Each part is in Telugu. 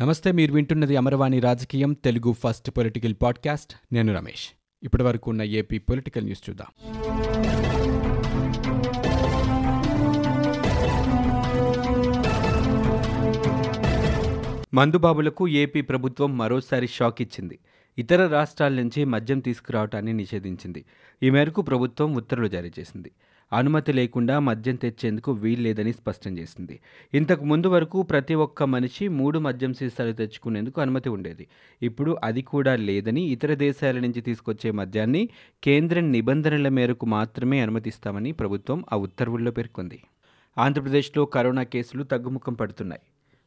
నమస్తే మీరు వింటున్నది అమరవాణి రాజకీయం తెలుగు ఫస్ట్ పొలిటికల్ పాడ్కాస్ట్. నేను రమేష్. ఇప్పటి వరకు ఉన్న ఏపీ పొలిటికల్ న్యూస్ చూద్దాం. మందుబాబులకు ఏపీ ప్రభుత్వం మరోసారి షాక్ ఇచ్చింది. ఇతర రాష్ట్రాల నుంచి మద్యం తీసుకురావటాన్ని నిషేధించింది. ఈ మేరకు ప్రభుత్వం ఉత్తర్వులు జారీ చేసింది. అనుమతి లేకుండా మద్యం తెచ్చేందుకు వీల్లేదని స్పష్టం చేసింది. ఇంతకు ముందు వరకు ప్రతి ఒక్క మనిషి మూడు మద్యం సీసాలు తెచ్చుకునేందుకు అనుమతి ఉండేది. ఇప్పుడు అది కూడా లేదని ఇతర దేశాల నుంచి తీసుకొచ్చే మద్యాన్ని కేంద్రం నిబంధనల మేరకు మాత్రమే అనుమతిస్తామని ప్రభుత్వం ఆ ఉత్తర్వుల్లో పేర్కొంది. ఆంధ్రప్రదేశ్లో కరోనా కేసులు తగ్గుముఖం పడుతున్నాయి.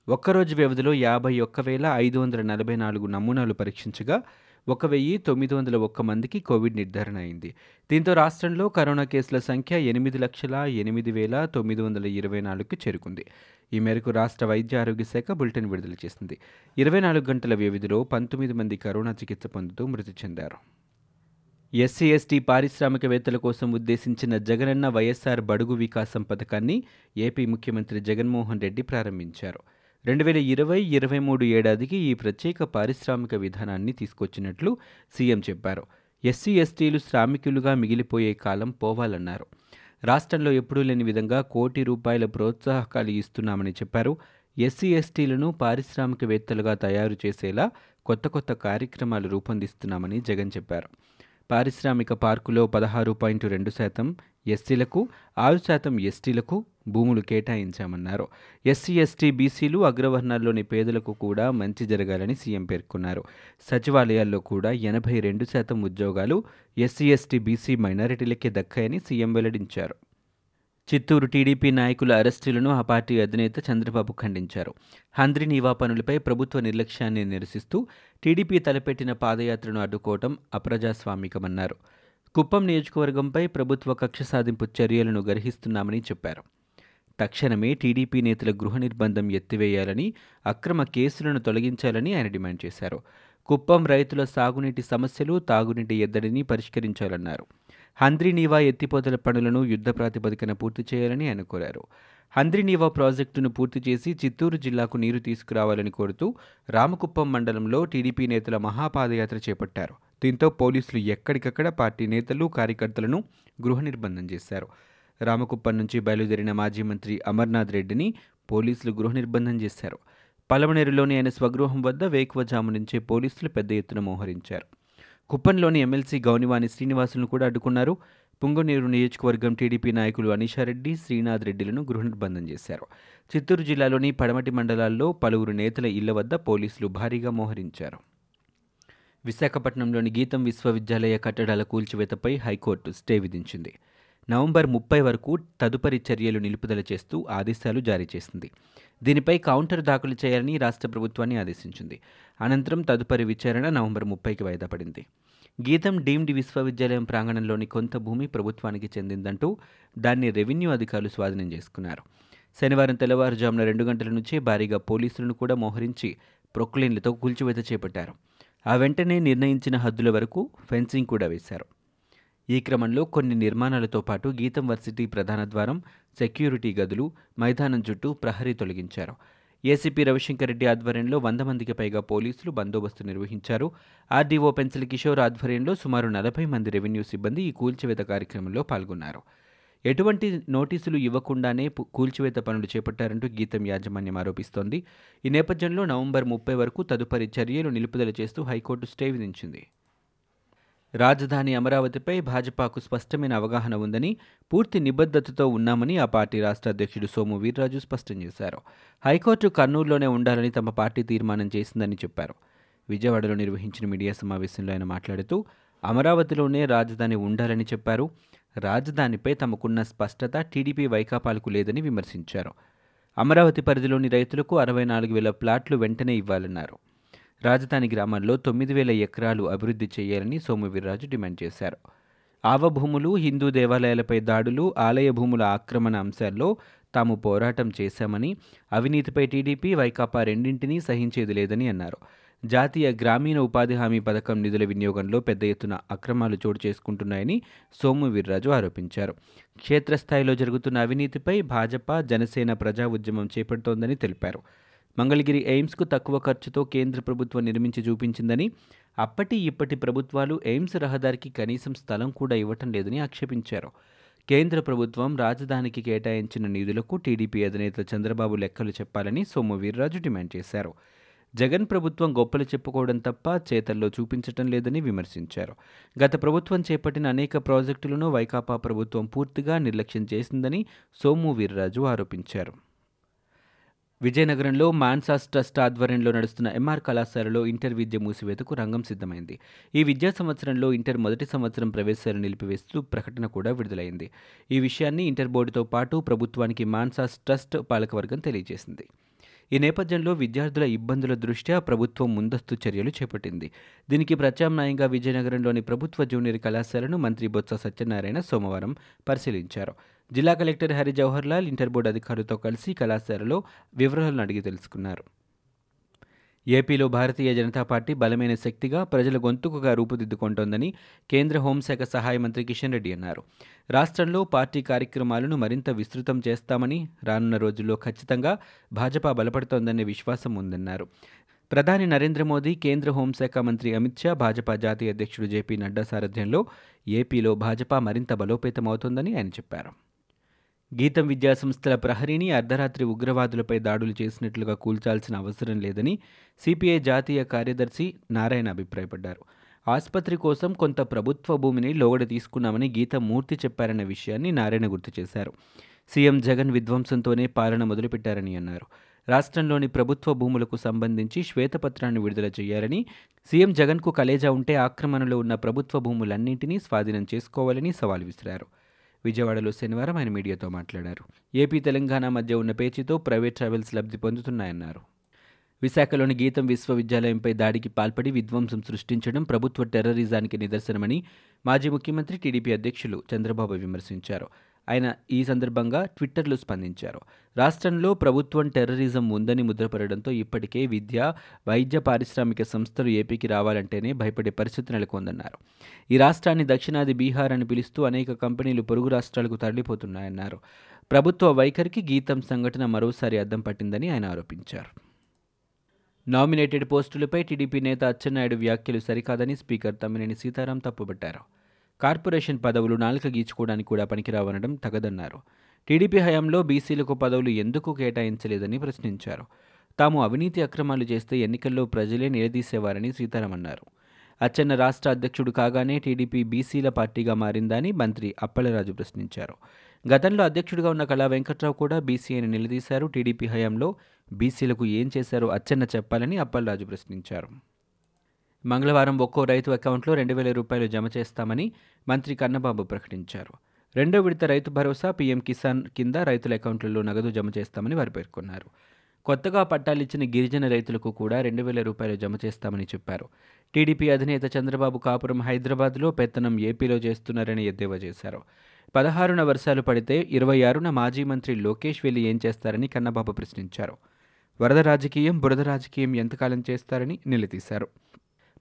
ఒక్కరోజు వ్యవధిలో యాభై ఒక్క వేల ఐదు వందల నలభై నాలుగు నమూనాలు పరీక్షించగా ఒక వెయ్యి తొమ్మిది వందల ఒక్క మందికి కోవిడ్ నిర్ధారణ అయింది. దీంతో రాష్ట్రంలో కరోనా కేసుల సంఖ్య ఎనిమిది లక్షల ఎనిమిది వేల తొమ్మిది వందల ఇరవై నాలుగుకి చేరుకుంది. ఈ మేరకు రాష్ట్ర వైద్య ఆరోగ్య శాఖ బులెటిన్ విడుదల చేసింది. ఇరవై నాలుగు గంటల వ్యవధిలో పంతొమ్మిది మంది కరోనా చికిత్స పొందుతూ మృతి చెందారు. ఎస్సీ ఎస్టీ పారిశ్రామికవేత్తల కోసం ఉద్దేశించిన జగనన్న వైఎస్ఆర్ బడుగు వికాసం పథకాన్ని ఏపీ ముఖ్యమంత్రి జగన్మోహన్ రెడ్డి ప్రారంభించారు. రెండు వేల ఇరవై ఇరవై మూడు ఏడాదికి ఈ ప్రత్యేక పారిశ్రామిక విధానాన్ని తీసుకొచ్చినట్లు సీఎం చెప్పారు. ఎస్సీ ఎస్టీలు శ్రామికులుగా మిగిలిపోయే కాలం పోవాలన్నారు. రాష్ట్రంలో ఎప్పుడూ లేని విధంగా కోటి రూపాయల ప్రోత్సాహకాలు ఇస్తున్నామని చెప్పారు. ఎస్సీ ఎస్టీలను పారిశ్రామికవేత్తలుగా తయారు చేసేలా కొత్త కొత్త కార్యక్రమాలు రూపొందిస్తున్నామని జగన్ చెప్పారు. పారిశ్రామిక పార్కులో పదహారు పాయింట్ రెండు శాతం ఎస్సీలకు ఆరు శాతం ఎస్టీలకు భూములు కేటాయించామన్నారు. ఎస్సీ ఎస్టీ బీసీలు అగ్రవర్ణాల్లోని పేదలకు కూడా మంచి జరగాలని సీఎం పేర్కొన్నారు. సచివాలయాల్లో కూడా ఎనభై రెండు శాతం ఉద్యోగాలు ఎస్సీ ఎస్టీ బీసీ మైనారిటీలకే దక్కాయని సీఎం వెల్లడించారు. చిత్తూరు టీడీపీ నాయకుల అరెస్టులను ఆ పార్టీ అధినేత చంద్రబాబు ఖండించారు. హంద్రి నీవా పనులపై ప్రభుత్వ నిర్లక్ష్యాన్ని నిరసిస్తూ టీడీపీ తలపెట్టిన పాదయాత్రను అడ్డుకోవటం అప్రజాస్వామికమన్నారు. కుప్పం నియోజకవర్గంపై ప్రభుత్వ కక్ష సాధింపు చర్యలను గర్హిస్తున్నామని చెప్పారు. తక్షణమే టీడీపీ నేతల గృహ నిర్బంధం ఎత్తివేయాలని అక్రమ కేసులను తొలగించాలని ఆయన డిమాండ్ చేశారు. కుప్పం రైతుల సాగునీటి సమస్యలు తాగునీటి ఎద్దడిని పరిష్కరించాలన్నారు. హంద్రీనీవా ఎత్తిపోతల పనులను యుద్ధ ప్రాతిపదికన పూర్తి చేయాలని ఆయన కోరారు. హంద్రీనీవా ప్రాజెక్టును పూర్తి చేసి చిత్తూరు జిల్లాకు నీరు తీసుకురావాలని కోరుతూ రామకుప్పం మండలంలో టీడీపీ నేతల మహాపాదయాత్ర చేపట్టారు. దీంతో పోలీసులు ఎక్కడికక్కడ పార్టీ నేతలు కార్యకర్తలను గృహ నిర్బంధం చేశారు. రామకుప్పం నుంచి బయలుదేరిన మాజీ మంత్రి అమర్నాథ్ రెడ్డిని పోలీసులు గృహ నిర్బంధం చేశారు. పలమనేరులోని ఆయన స్వగృహం వద్ద వేకువజాము నుంచే పోలీసులు పెద్ద ఎత్తున మోహరించారు. కుప్పంలోని ఎమ్మెల్సీ గౌనివాణి శ్రీనివాసులను కూడా అడ్డుకున్నారు. పుంగనీరు నియోజకవర్గం టీడీపీ నాయకులు అనీషారెడ్డి శ్రీనాథ్ రెడ్డిలను గృహ నిర్బంధం చేశారు. చిత్తూరు జిల్లాలోని పడమటి మండలాల్లో పలువురు నేతల ఇళ్ళ వద్ద పోలీసులు భారీగా మోహరించారు. విశాఖపట్నంలోని గీతం విశ్వవిద్యాలయ కట్టడాల కూల్చివేతపై హైకోర్టు స్టే విధించింది. నవంబర్ ముప్పై వరకు తదుపరి చర్యలు నిలుపుదల చేస్తూ ఆదేశాలు జారీ చేసింది. దీనిపై కౌంటర్ దాఖలు చేయాలని రాష్ట్ర ప్రభుత్వాన్ని ఆదేశించింది. అనంతరం తదుపరి విచారణ నవంబర్ ముప్పైకి వాయిదా పడింది. గీతం డీమ్డ్ విశ్వవిద్యాలయం ప్రాంగణంలోని కొంత భూమి ప్రభుత్వానికి చెందిందంటూ దాన్ని రెవెన్యూ అధికారులు స్వాధీనం చేసుకున్నారు. శనివారం తెల్లవారుజామున రెండు గంటల నుంచే భారీగా పోలీసులను కూడా మోహరించి ప్రొక్లైన్లతో కూల్చివేత చేపట్టారు. ఆ వెంటనే నిర్ణయించిన హద్దుల వరకు ఫెన్సింగ్ కూడా వేశారు. ఈ క్రమంలో కొన్ని నిర్మాణాలతో పాటు గీతం వర్సిటీ ప్రధాన ద్వారం సెక్యూరిటీ గదులు మైదానం చుట్టూ ప్రహరీ తొలగించారు. ఏసీపీ రవిశంకర్ రెడ్డి ఆధ్వర్యంలో వంద మందికి పైగా పోలీసులు బందోబస్తు నిర్వహించారు. ఆర్డీఓ పెన్సిల్ కిషోర్ ఆధ్వర్యంలో సుమారు నలభై మంది రెవెన్యూ సిబ్బంది ఈ కూల్చివేత కార్యక్రమంలో పాల్గొన్నారు. ఎటువంటి నోటీసులు ఇవ్వకుండానే కూల్చివేత పనులు చేపట్టారంటూ గీతం యాజమాన్యం ఆరోపిస్తోంది. ఈ నేపథ్యంలో నవంబర్ ముప్పై వరకు తదుపరి చర్యలు నిలుపుదల చేస్తూ హైకోర్టు స్టే విధించింది. రాజధాని అమరావతిపై భాజపాకు స్పష్టమైన అవగాహన ఉందని పూర్తి నిబద్ధతతో ఉన్నామని ఆ పార్టీ రాష్ట్ర అధ్యక్షుడు సోము వీర్రాజు స్పష్టం చేశారు. హైకోర్టు కర్నూలులోనే ఉండాలని తమ పార్టీ తీర్మానం చేసిందని చెప్పారు. విజయవాడలో నిర్వహించిన మీడియా సమావేశంలో ఆయన మాట్లాడుతూ అమరావతిలోనే రాజధాని ఉండాలని చెప్పారు. రాజధానిపై తమకున్న స్పష్టత టీడీపీ వైకాపాలకు లేదని విమర్శించారు. అమరావతి పరిధిలోని రైతులకు అరవై నాలుగు వేల ప్లాట్లు వెంటనే ఇవ్వాలన్నారు. రాజధాని గ్రామాల్లో తొమ్మిది వేల ఎకరాలు అభివృద్ధి చేయాలని సోము వీర్రాజు డిమాండ్ చేశారు. ఆవ భూములు హిందూ దేవాలయాలపై దాడులు ఆలయ భూముల ఆక్రమణ అంశాల్లో తాము పోరాటం చేశామని అవినీతిపై టీడీపీ వైకాపా రెండింటినీ సహించేది లేదని అన్నారు. జాతీయ గ్రామీణ ఉపాధి హామీ పథకం నిధుల వినియోగంలో పెద్ద ఎత్తున అక్రమాలు చోటు చేసుకుంటున్నాయని సోము వీర్రాజు ఆరోపించారు. క్షేత్రస్థాయిలో జరుగుతున్న అవినీతిపై భాజపా జనసేన ప్రజా ఉద్యమం చేపడుతోందని తెలిపారు. మంగళగిరి ఎయిమ్స్కు తక్కువ ఖర్చుతో కేంద్ర ప్రభుత్వం నిర్మించి చూపించిందని అప్పటి ఇప్పటి ప్రభుత్వాలు ఎయిమ్స్ రహదారికి కనీసం స్థలం కూడా ఇవ్వటం లేదని ఆక్షేపించారు. కేంద్ర ప్రభుత్వం రాజధానికి కేటాయించిన నిధులకు టీడీపీ అధినేత చంద్రబాబు లెక్కలు చెప్పాలని సోము వీర్రాజు డిమాండ్ చేశారు. జగన్ ప్రభుత్వం గొప్పలు చెప్పుకోవడం తప్ప చేతల్లో చూపించటం లేదని విమర్శించారు. గత ప్రభుత్వం చేపట్టిన అనేక ప్రాజెక్టులను వైకాపా ప్రభుత్వం పూర్తిగా నిర్లక్ష్యం చేసిందని సోము వీర్రాజు ఆరోపించారు. విజయనగరంలో మాన్సాస్ ట్రస్ట్ ఆధ్వర్యంలో నడుస్తున్న ఎంఆర్ కళాశాలలో ఇంటర్ విద్య మూసివేతకు రంగం సిద్ధమైంది. ఈ విద్యా సంవత్సరంలో ఇంటర్ మొదటి సంవత్సరం ప్రవేశాలు నిలిపివేస్తూ ప్రకటన కూడా విడుదలైంది. ఈ విషయాన్ని ఇంటర్ బోర్డుతో పాటు ప్రభుత్వానికి మాన్సాస్ ట్రస్ట్ పాలకవర్గం తెలియజేసింది. ఈ నేపథ్యంలో విద్యార్థుల ఇబ్బందుల దృష్ట్యా ప్రభుత్వం ముందస్తు చర్యలు చేపట్టింది. దీనికి ప్రత్యామ్నాయంగా విజయనగరంలోని ప్రభుత్వ జూనియర్ కళాశాలను మంత్రి బొత్స సత్యనారాయణ సోమవారం పరిశీలించారు. జిల్లా collector Hari Jawahar Lal inter board అధికారులతో కలిసి కళాశాలలో వివరాలను అడిగి తెలుసుకున్నారు. ఏపీలో భారతీయ జనతా పార్టీ బలమైన శక్తిగా ప్రజల గొంతుకుగా రూపుదిద్దుకుంటోందని కేంద్ర హోంశాఖ సహాయ మంత్రి కిషన్ రెడ్డి అన్నారు. రాష్ట్రంలో పార్టీ కార్యక్రమాలను మరింత విస్తృతం చేస్తామని రానున్న రోజుల్లో ఖచ్చితంగా భాజపా బలపడుతోందనే విశ్వాసం ఉందన్నారు. ప్రధాని నరేంద్ర మోదీ కేంద్ర హోంశాఖ మంత్రి అమిత్ షా భాజపా జాతీయ అధ్యక్షుడు జేపీ నడ్డా సారథ్యంలో ఏపీలో భాజపా మరింత బలోపేతమవుతోందని ఆయన చెప్పారు. గీతం విద్యాసంస్థల ప్రహరీని అర్ధరాత్రి ఉగ్రవాదులపై దాడులు చేసినట్లుగా కూల్చాల్సిన అవసరం లేదని సిపిఐ జాతీయ కార్యదర్శి నారాయణ అభిప్రాయపడ్డారు. ఆసుపత్రి కోసం కొంత ప్రభుత్వ భూమిని లోగడ తీసుకున్నామని గీతం మూర్తి చెప్పారన్న విషయాన్ని నారాయణ గుర్తు చేశారు. సీఎం జగన్ విధ్వంసంతోనే పాలన మొదలుపెట్టారని అన్నారు. రాష్ట్రంలోని ప్రభుత్వ భూములకు సంబంధించి శ్వేతపత్రాన్ని విడుదల చేయాలని సీఎం జగన్కు కలేజా ఉంటే ఆక్రమణలో ఉన్న ప్రభుత్వ భూములన్నింటినీ స్వాధీనం చేసుకోవాలని సవాల్ విసిరారు. విజయవాడలో శనివారం ఆయన మీడియాతో మాట్లాడారు. ఏపీ తెలంగాణ మధ్య ఉన్న పేచీతో ప్రైవేట్ ట్రావెల్స్ లబ్ధి పొందుతున్నాయన్నారు. విశాఖలోని గీతం విశ్వవిద్యాలయంపై దాడికి పాల్పడి విధ్వంసం సృష్టించడం ప్రభుత్వ టెర్రరిజానికి నిదర్శనమని మాజీ ముఖ్యమంత్రి టీడీపీ అధ్యక్షులు చంద్రబాబు విమర్శించారు. ఆయన ఈ సందర్భంగా ట్విట్టర్లో స్పందించారు. రాష్ట్రంలో ప్రభుత్వం టెర్రరిజం ఉందని ముద్రపడడంతో ఇప్పటికే విద్య వైద్య పారిశ్రామిక సంస్థలు ఏపీకి రావాలంటేనే భయపడే పరిస్థితి నెలకొందన్నారు. ఈ రాష్ట్రాన్ని దక్షిణాది బీహార్ అని పిలుస్తూ అనేక కంపెనీలు పొరుగు రాష్ట్రాలకు తరలిపోతున్నాయన్నారు. ప్రభుత్వ వైఖరికి గీతం సంఘటన మరోసారి అద్దం పట్టిందని ఆయన ఆరోపించారు. నామినేటెడ్ పోస్టులపై టీడీపీ నేత అచ్చెన్నాయుడు వ్యాఖ్యలు సరికాదని స్పీకర్ తమ్మినేని సీతారాం తప్పుపట్టారు కార్పొరేషన్ పదవులు నాలుక గీచుకోవడానికి కూడా పనికిరావనడం తగదన్నారు. టీడీపీ హయాంలో బీసీలకు పదవులు ఎందుకు కేటాయించలేదని ప్రశ్నించారు. తాము అవినీతి అక్రమాలు చేస్తే ఎన్నికల్లో ప్రజలే నిలదీసేవారని సీతారాం అన్నారు అచ్చెన్న రాష్ట్ర అధ్యక్షుడు కాగానే టీడీపీ బీసీల పార్టీగా మారిందని మంత్రి అప్పలరాజు ప్రశ్నించారు. గతంలో అధ్యక్షుడిగా ఉన్న కళా వెంకట్రావు కూడా బీసీఐని నిలదీశారు. టీడీపీ హయాంలో బీసీలకు ఏం చేశారో అచ్చెన్న చెప్పాలని అప్పలరాజు ప్రశ్నించారు. మంగళవారం ఒక్కో రైతు అకౌంట్లో రెండు వేల రూపాయలు జమ చేస్తామని మంత్రి కన్నబాబు ప్రకటించారు. రెండో విడత రైతు భరోసా పీఎం కిసాన్ కింద రైతుల అకౌంట్లలో నగదు జమ చేస్తామని వారు పేర్కొన్నారు. కొత్తగా పట్టాలిచ్చిన గిరిజన రైతులకు కూడా రెండు వేల రూపాయలు జమ చేస్తామని చెప్పారు. టీడీపీ అధినేత చంద్రబాబు కాపురం హైదరాబాద్లో పెత్తనం ఏపీలో చేస్తున్నారని ఎద్దేవా చేశారు. పదహారున వర్షాలు పడితే ఇరవై ఆరున మాజీ మంత్రి లోకేష్ వెళ్ళి ఏం చేస్తారని కన్నబాబు ప్రశ్నించారు. వరద రాజకీయం బురద రాజకీయం ఎంతకాలం చేస్తారని నిలదీశారు.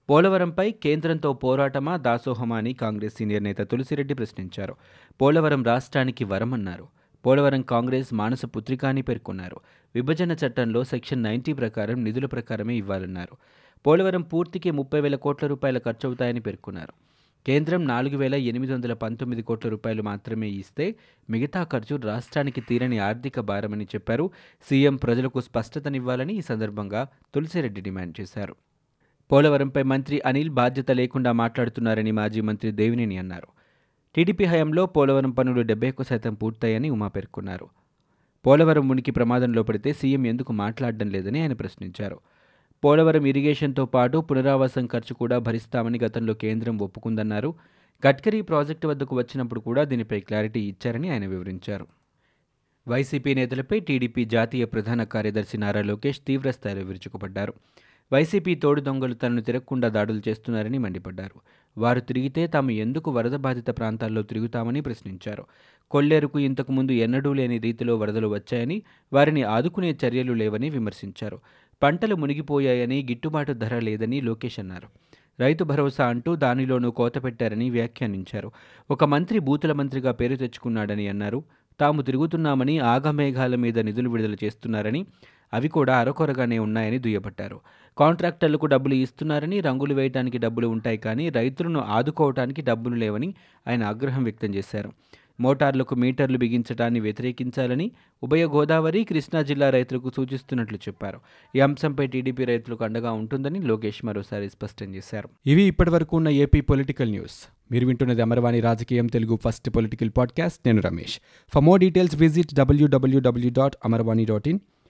పోలవరంపై కేంద్రంతో పోరాటమా దాసోహమా అని కాంగ్రెస్ సీనియర్ నేత తులసిరెడ్డి ప్రశ్నించారు. పోలవరం రాష్ట్రానికి వరమన్నారు. పోలవరం కాంగ్రెస్ మానస పుత్రిక అని పేర్కొన్నారు. విభజన చట్టంలో సెక్షన్ నైన్టీ ప్రకారం నిధుల ప్రకారమే ఇవ్వాలన్నారు. పోలవరం పూర్తికి ముప్పై వేల కోట్ల రూపాయల ఖర్చవుతాయని పేర్కొన్నారు. కేంద్రం నాలుగు వేల ఎనిమిది వందల పంతొమ్మిది కోట్ల రూపాయలు మాత్రమే ఇస్తే మిగతా ఖర్చు రాష్ట్రానికి తీరని ఆర్థిక భారమని చెప్పారు. సీఎం ప్రజలకు స్పష్టతనివ్వాలని ఈ సందర్భంగా తులసిరెడ్డి డిమాండ్ చేశారు. పోలవరంపై మంత్రి అనిల్ బాధ్యత లేకుండా మాట్లాడుతున్నారని మాజీ మంత్రి దేవినేని అన్నారు. టీడీపీ హయాంలో పోలవరం పనులు డెబ్బై ఒక్క శాతం పూర్తయ్యని ఉమా పేర్కొన్నారు. పోలవరం ఉనికి ప్రమాదంలో పడితే సీఎం ఎందుకు మాట్లాడడం లేదని ఆయన ప్రశ్నించారు. పోలవరం ఇరిగేషన్తో పాటు పునరావాసం ఖర్చు కూడా భరిస్తామని గతంలో కేంద్రం ఒప్పుకుందన్నారు. గడ్కరీ ప్రాజెక్టు వద్దకు వచ్చినప్పుడు కూడా దీనిపై క్లారిటీ ఇచ్చారని ఆయన వివరించారు. వైసీపీ నేతలపై టీడీపీ జాతీయ ప్రధాన కార్యదర్శి నారా లోకేష్ తీవ్రస్థాయిలో విరుచుకుపడ్డారు. వైసీపీ తోడు దొంగలు తనను తిరగకుండా దాడులు చేస్తున్నారని మండిపడ్డారు. వారు తిరిగితే తాము ఎందుకు వరద బాధిత ప్రాంతాల్లో తిరుగుతామని ప్రశ్నించారు. కొల్లేరుకు ఇంతకుముందు ఎన్నడూ లేని రీతిలో వరదలు వచ్చాయని వారిని ఆదుకునే చర్యలు లేవని విమర్శించారు. పంటలు మునిగిపోయాయని గిట్టుబాటు ధర లేదని లోకేష్ అన్నారు. రైతు భరోసా అంటూ దానిలోనూ కోత పెట్టారని వ్యాఖ్యానించారు. ఒక మంత్రి బూతుల మంత్రిగా పేరు తెచ్చుకున్నాడని అన్నారు. తాము తిరుగుతున్నామని ఆగమేఘాల మీద నిధులు విడుదల చేస్తున్నారని అవి కూడా అరకొరగానే ఉన్నాయని దుయ్యబట్టారు. కాంట్రాక్టర్లకు డబ్బులు ఇస్తున్నారని రంగులు వేయడానికి డబ్బులు ఉంటాయి కానీ రైతులను ఆదుకోవటానికి డబ్బులు లేవని ఆయన ఆగ్రహం వ్యక్తం చేశారు. మోటార్లకు మీటర్లు బిగించడాన్ని వ్యతిరేకించాలని ఉభయ గోదావరి కృష్ణా జిల్లా రైతులకు సూచిస్తున్నట్లు చెప్పారు. ఈ అంశంపై టీడీపీ రైతులకు అండగా ఉంటుందని లోకేష్ మరోసారి స్పష్టం చేశారు. ఇవి ఇప్పటివరకు ఉన్న ఏపీ పొలిటికల్ న్యూస్. మీరు వింటున్నది అమర్వాణి రాజకీయం తెలుగు ఫస్ట్ పొలిటికల్ పాడ్కాస్ట్. నేను Ramesh. For more details visit W W W dot Amarvani dot in.